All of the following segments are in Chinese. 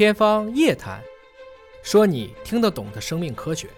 天方夜谭，说你听得懂的生命科学。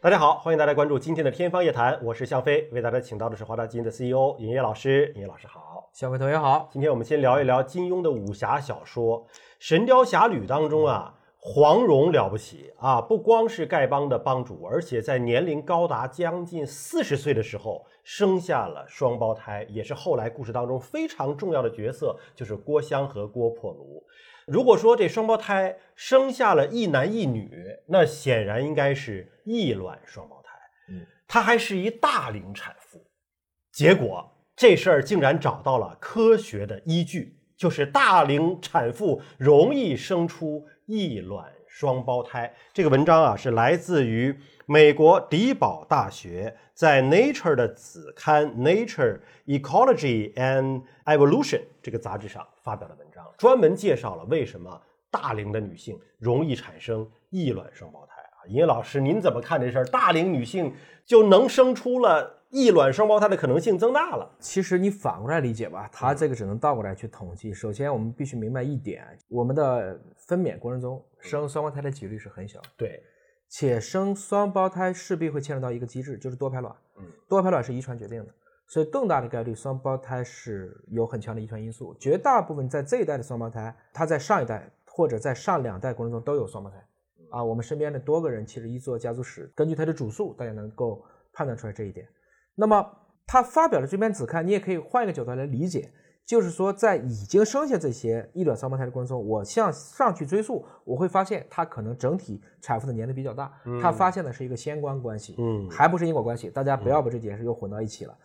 大家好，欢迎大家关注今天的天方夜谭，我是向飞，为大家请到的是华大基因的 CEO 尹烨老师。尹烨老师好，向飞同学好。今天我们先聊一聊金庸的武侠小说《神雕侠侣》当中啊，黄蓉了不起啊，不光是丐帮的帮主，而且在年龄高达将近四十岁的时候生下了双胞胎，也是后来故事当中非常重要的角色，就是郭襄和郭破庐。如果说这双胞胎生下了一男一女，那显然应该是异卵双胞胎。嗯，她还是一大龄产妇，结果这事儿竟然找到了科学的依据，就是大龄产妇容易生出异卵双胞胎。这个文章啊是来自于美国迪堡大学在 Nature 的子刊 Nature Ecology and Evolution 这个杂志上发表的文章，专门介绍了为什么大龄的女性容易产生异卵双胞胎啊。尹老师，您怎么看这事儿？大龄女性就能生出了异卵双胞胎的可能性增大了？其实你反过来理解吧，它这个只能倒过来去统计。首先，我们必须明白一点，我们的分娩过程中生双胞胎的几率是很小，对，且生双胞胎势必会牵扯到一个机制，就是多排卵。嗯，多排卵是遗传决定的，所以更大的概率双胞胎是有很强的遗传因素。绝大部分在这一代的双胞胎，他在上一代或者在上两代过程中都有双胞胎。啊，我们身边的多个人其实一做家族史，根据他的主诉，大家能够判断出来这一点。那么他发表的这篇子刊，你也可以换一个角度来理解，就是说在已经生下这些异卵双胞胎的过程中，我向上去追溯，我会发现他可能整体产妇的年龄比较大，他发现的是一个相关关系，嗯还不是因果关系，大家不要把这几件事又混到一起了。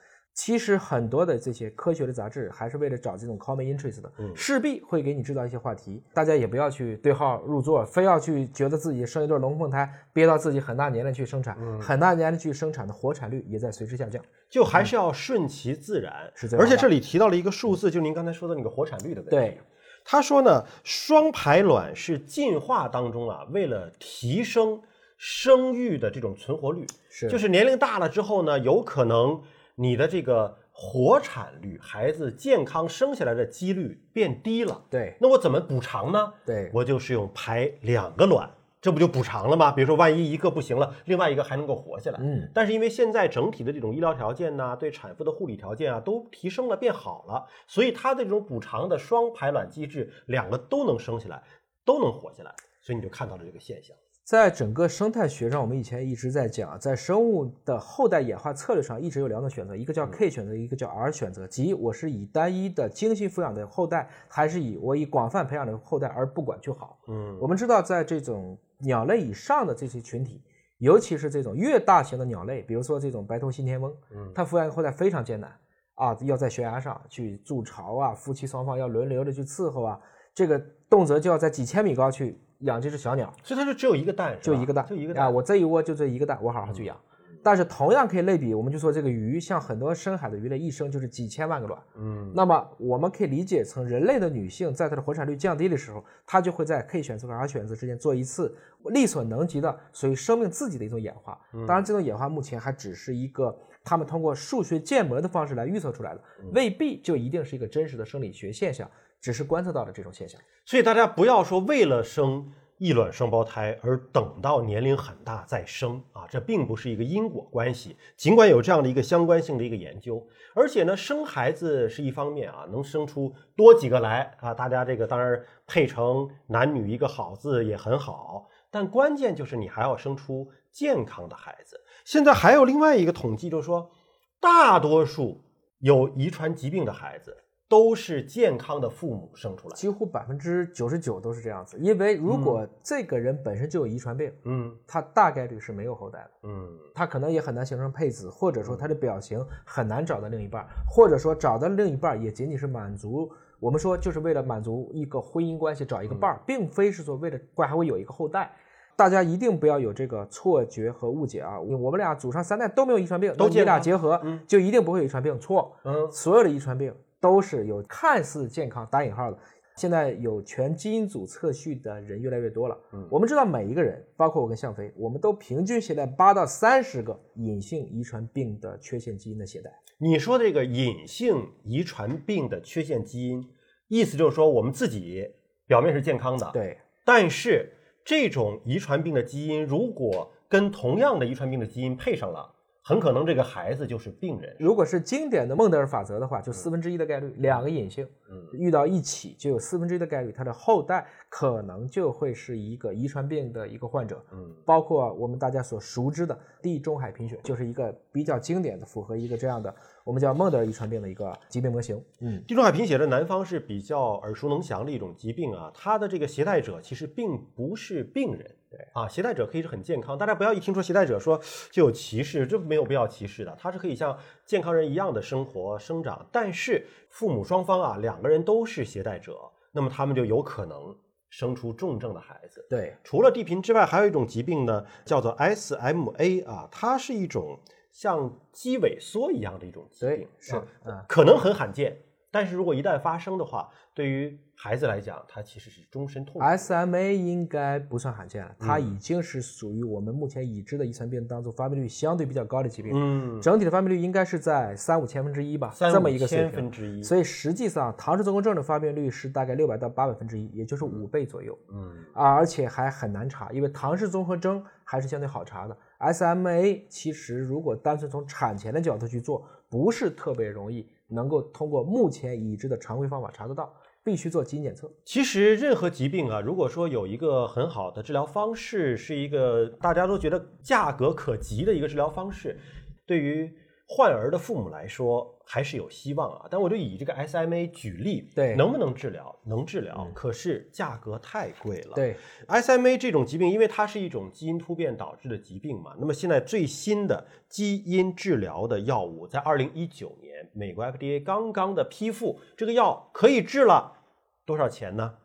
其实很多的这些科学的杂志还是为了找这种 common interest 的，嗯势必会给你制造一些话题。大家也不要去对号入座，非要去觉得自己生一对龙凤胎，憋到自己很大年龄去生产，嗯很大年龄去生产的活产率也在随之下降。就还是要顺其自然。是这样的而且这里提到了一个数字，就是您刚才说的那个活产率的问题。对，他说呢，双排卵是进化当中啊，为了提升生育的这种存活率，是就是年龄大了之后呢，有可能你的这个活产率，孩子健康生下来的几率变低了。对那我怎么补偿呢？对我就是用排两个卵，这不就补偿了吗？比如说，万一一个不行了，另外一个还能够活下来。嗯，但是因为现在整体的这种医疗条件呐、对产妇的护理条件啊，都提升了，变好了，所以它的这种补偿的双排卵机制，两个都能生下来，都能活下来，所以你就看到了这个现象。在整个生态学上，我们以前一直在讲，在生物的后代演化策略上，一直有两种选择，一个叫 K 选择，一个叫 R 选择，即我是以单一的精心抚养的后代，还是以我以广泛培养的后代而不管就好。嗯。我们知道，在这种鸟类以上的这些群体，尤其是这种越大型的鸟类，比如说这种白头信天翁，嗯。它抚养后代非常艰难啊，要在悬崖上去筑巢啊，夫妻双方要轮流的去伺候啊，这个动辄就要在几千米高去养这只小鸟。所以它就只有一个蛋，就一个蛋，就一个蛋。啊！我这一窝就这一个蛋，我好好去养。但是同样可以类比，我们就说这个鱼，像很多深海的鱼类，一生就是几千万个卵。嗯那么我们可以理解成人类的女性在她的活产率降低的时候，她就会在 K 选择和 R 选择之间做一次力所能及的属于生命自己的一种演化。当然，这种演化目前还只是一个他们通过数学建模的方式来预测出来的，未必就一定是一个真实的生理学现象，只是观测到的这种现象。所以大家不要说为了生异卵双胞胎而等到年龄很大再生啊，这并不是一个因果关系。尽管有这样的一个相关性的一个研究，而且呢，生孩子是一方面啊，能生出多几个来啊，大家这个当然配成男女一个好字也很好，但关键就是你还要生出健康的孩子。现在还有另外一个统计，就是说，大多数有遗传疾病的孩子都是健康的父母生出来。几乎百分之九十九都是这样子，因为如果这个人本身就有遗传病，嗯他大概率是没有后代的，嗯他可能也很难形成配子，或者说他的表型很难找到另一半，或者说找到另一半也仅仅是满足我们说就是为了满足一个婚姻关系找一个伴儿，并非是说为了怪还会有一个后代。大家一定不要有这个错觉和误解啊！我们俩祖上三代都没有遗传病，都你俩结合嗯就一定不会有遗传病？错，嗯所有的遗传病都是有看似健康（打引号的）。现在有全基因组测序的人越来越多了。嗯我们知道每一个人，包括我跟向飞，我们都平均携带八到三十个隐性遗传病的缺陷基因的携带。你说这个隐性遗传病的缺陷基因，意思就是说我们自己表面是健康的，对，但是这种遗传病的基因如果跟同样的遗传病的基因配上了，很可能这个孩子就是病人。如果是经典的孟德尔法则的话，就四分之一的概率，两个隐性嗯遇到一起，就有四分之一的概率，他的后代可能就会是一个遗传病的一个患者。嗯包括我们大家所熟知的地中海贫血，就是一个比较经典的符合一个这样的我们叫孟德尔遗传病的一个疾病模型。嗯，地中海贫血的南方是比较耳熟能详的一种疾病啊，它的这个携带者其实并不是病人，对。啊，携带者可以是很健康，大家不要一听说携带者说就有歧视，这没有必要歧视的，他是可以像健康人一样的生活生长，但是父母双方啊两个人都是携带者，那么他们就有可能生出重症的孩子。对，除了地贫之外，还有一种疾病呢，叫做 SMA 啊，它是一种像肌萎缩一样的一种疾病，，是啊啊，可能很罕见，但是如果一旦发生的话，对于孩子来讲，它其实是终身痛苦。SMA 应该不算罕见了，它嗯已经是属于我们目前已知的遗传病当中发病率相对比较高的疾病。嗯，整体的发病率应该是在三五千分之一吧，三这么一个水平千分。之一。所以实际上，唐氏综合症的发病率是大概六百到八百分之一，也就是五倍左右嗯啊，而且还很难查，因为唐氏综合征还是相对好查的。SMA 其实如果单纯从产前的角度去做，不是特别容易能够通过目前已知的常规方法查得到，必须做基因检测。其实任何疾病啊，如果说有一个很好的治疗方式，是一个大家都觉得价格可及的一个治疗方式，对于患儿的父母来说还是有希望啊。但我就以这个 SMA 举例，对能不能治疗？能治疗，可是价格太贵了。对，SMA 这种疾病，因为它是一种基因突变导致的疾病嘛，那么现在最新的基因治疗的药物，在二零一九年，美国 FDA 刚刚的批复，这个药可以治了多少钱呢？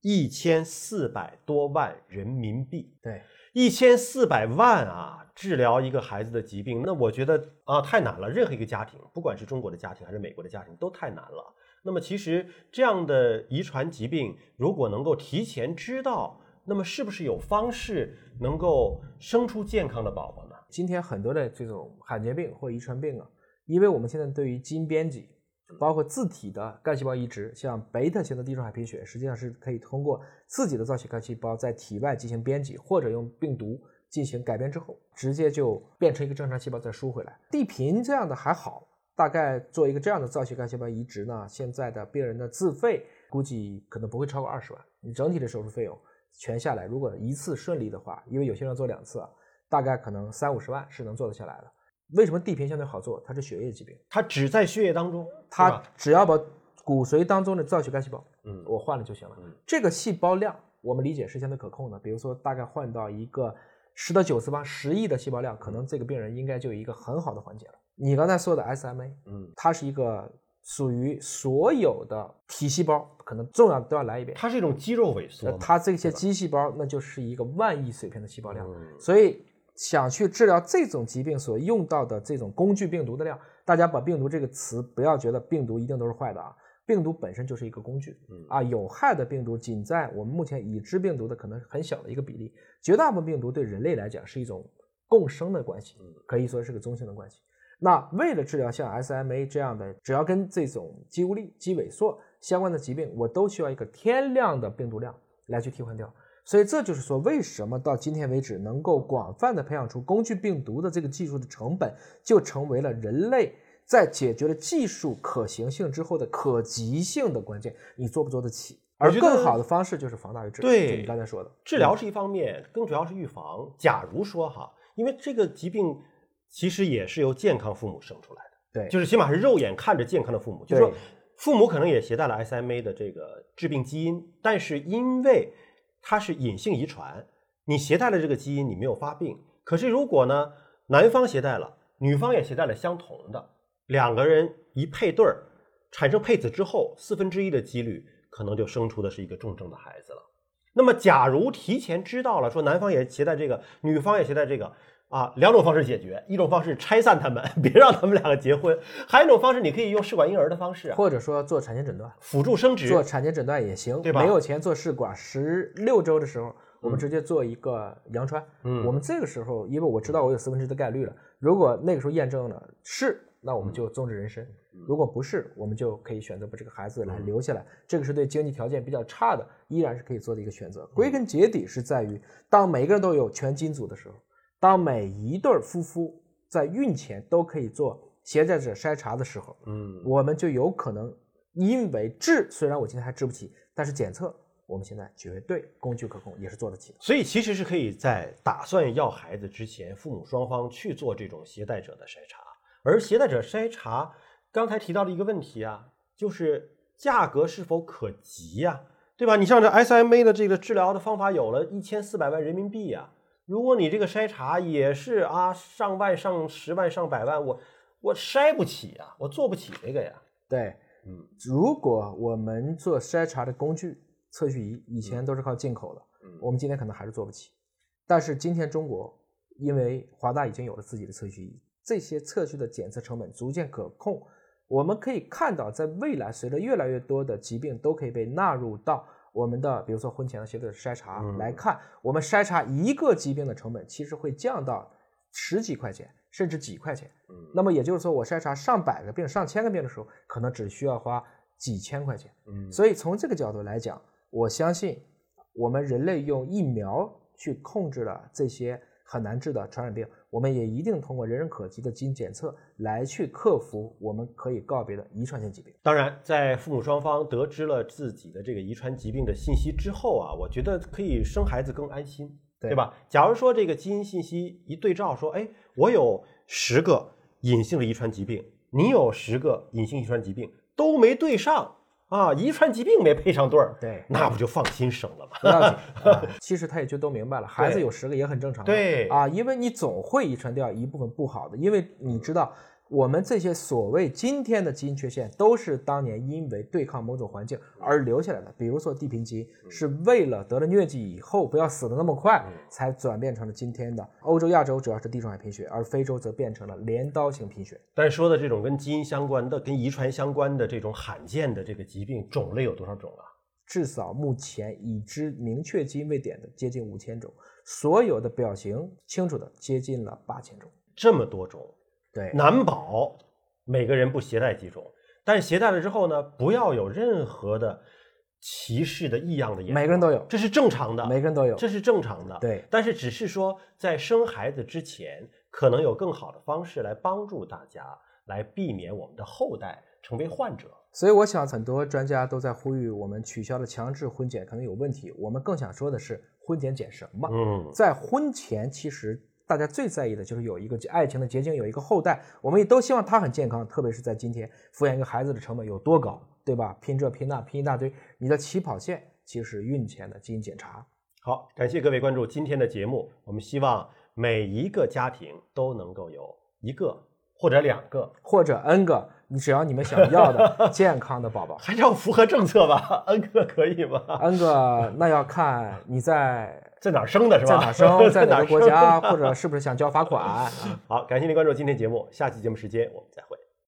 一千四百多万人民币，对，一千四百万啊，治疗一个孩子的疾病，那我觉得啊太难了。任何一个家庭，不管是中国的家庭还是美国的家庭，都太难了。那么其实这样的遗传疾病，如果能够提前知道，那么是不是有方式能够生出健康的宝宝呢？今天很多的这种罕见病或遗传病啊，因为我们现在对于基因编辑，包括自体的干细胞移植，像贝塔型的地中海贫血，实际上是可以通过自己的造血干细胞在体外进行编辑，或者用病毒进行改变之后，直接就变成一个正常细胞再输回来。地贫这样的还好，大概做一个这样的造血干细胞移植呢，现在的病人的自费估计可能不会超过二十万，你整体的手术费用全下来，如果一次顺利的话，因为有些人做两次啊。大概可能三五十万是能做得下来的。为什么地贫相对好做？它是血液疾病，它只在血液当中，它只要把骨髓当中的造血干细胞嗯我换了就行了嗯。这个细胞量我们理解是相对可控的，比如说大概换到一个十的九次方十亿的细胞量，可能这个病人应该就有一个很好的缓解了。你刚才说的 SMA，嗯，它是一个属于所有的体细胞，可能重要都要来一遍。它是一种肌肉萎缩它这些肌细胞那就是一个万亿水平的细胞量。嗯所以想去治疗这种疾病所用到的这种工具病毒的量，大家把病毒这个词不要觉得病毒一定都是坏的啊，病毒本身就是一个工具嗯啊，有害的病毒仅在我们目前已知病毒的可能很小的一个比例，绝大部分病毒对人类来讲是一种共生的关系，可以说是个中性的关系。那为了治疗像 SMA 这样的，只要跟这种肌无力、肌萎缩相关的疾病，我都需要一个天量的病毒量来去替换掉。所以这就是说，为什么到今天为止能够广泛的培养出工具病毒的这个技术的成本，就成为了人类在解决了技术可行性之后的可及性的关键。你做不做得起？而更好的方式就是防大于治，对就你刚才说的治疗是一方面，更主要是预防。假如说哈，因为这个疾病其实也是由健康父母生出来的，对，就是起码是肉眼看着健康的父母，就是说父母可能也携带了 SMA 的这个致病基因，但是因为它是隐性遗传，你携带了这个基因，你没有发病。可是如果呢，男方携带了，女方也携带了相同的，两个人一配对儿，产生配子之后，四分之一的几率可能就生出的是一个重症的孩子了。那么，假如提前知道了，说男方也携带这个，女方也携带这个，啊，两种方式解决，一种方式拆散他们，别让他们两个结婚；还有一种方式，你可以用试管婴儿的方式啊，或者说做产前诊断。辅助生殖。做产前诊断也行，对吧没有钱做试管，十六周的时候，我们直接做一个羊穿。嗯我们这个时候，因为我知道我有四分之一的概率了，如果那个时候验证了是那我们就终止妊娠；如果不是，我们就可以选择把这个孩子来留下来。这个是对经济条件比较差的，依然是可以做的一个选择。归根结底是在于，当每个人都有全基因组的时候，当每一对夫妇在孕前都可以做携带者筛查的时候，嗯，我们就有可能因为治，虽然我今天还治不起，但是检测我们现在绝对工具可控，也是做得起的。所以其实是可以在打算要孩子之前，父母双方去做这种携带者的筛查。而携带者筛查刚才提到的一个问题啊，就是价格是否可及呀、对吧？你像这 SMA 的这个治疗的方法有了一千四百万人民币呀、如果你这个筛查也是啊上万、上十万、上百万，我我筛不起呀、我做不起这个呀。对，嗯，如果我们做筛查的工具测序仪以前都是靠进口的，嗯我们今天可能还是做不起。但是今天中国因为华大已经有了自己的测序仪，这些测序的检测成本逐渐可控，我们可以看到，在未来随着越来越多的疾病都可以被纳入到我们的，比如说婚前的协助筛查嗯来看，我们筛查一个疾病的成本其实会降到十几块钱，甚至几块钱。嗯那么也就是说，我筛查上百个病、上千个病的时候，可能只需要花几千块钱。嗯所以从这个角度来讲，我相信我们人类用疫苗去控制了这些很难治的传染病，我们也一定通过人人可及的基因检测来去克服我们可以告别的遗传性疾病。当然，在父母双方得知了自己的这个遗传疾病的信息之后啊，我觉得可以生孩子更安心，对对吧？假如说这个基因信息一对照，说，哎，我有十个隐性的遗传疾病，你有十个隐性遗传疾病，都没对上啊，遗传疾病没配上对儿，对，那不就放心生了吗？不要紧。啊其实他也就都明白了，孩子有十个也很正常。对啊，因为你总会遗传掉一部分不好的，因为你知道。我们这些所谓今天的基因缺陷，都是当年因为对抗某种环境而留下来的。比如说地贫基因，是为了得了疟疾以后不要死得那么快，才转变成了今天的欧洲、亚洲主要是地中海贫血，而非洲则变成了镰刀型贫血。但说的这种跟基因相关的、跟遗传相关的这种罕见的这个疾病种类有多少种啊？至少目前已知明确基因位点的接近五千种，所有的表型清楚的接近了八千种。这么多种，对，难保每个人不携带几种，但是携带了之后呢，不要有任何的歧视的异样的眼光，每个人都有，这是正常的，每个人都有。这是正常的。对，但是只是说在生孩子之前，可能有更好的方式来帮助大家，来避免我们的后代成为患者。所以我想，很多专家都在呼吁我们取消了强制婚检可能有问题。我们更想说的是，婚检检什么？嗯，在婚前，其实大家最在意的就是有一个爱情的结晶，有一个后代。我们也都希望他很健康，特别是在今天，抚养一个孩子的成本有多高，对吧？拼这拼那拼一大堆，你的起跑线其实是孕前的基因检查。好，感谢各位关注今天的节目。我们希望每一个家庭都能够有一个或者两个，或者 N 个，你只要你们想要的 健康的宝宝还是要符合政策吧？N 个可以吗？，N 个那要看你在在哪儿生的是吧？在哪生，在哪个国家，或者是不是想交罚款。啊 好，感谢您关注今天节目，下期节目时间我们再会。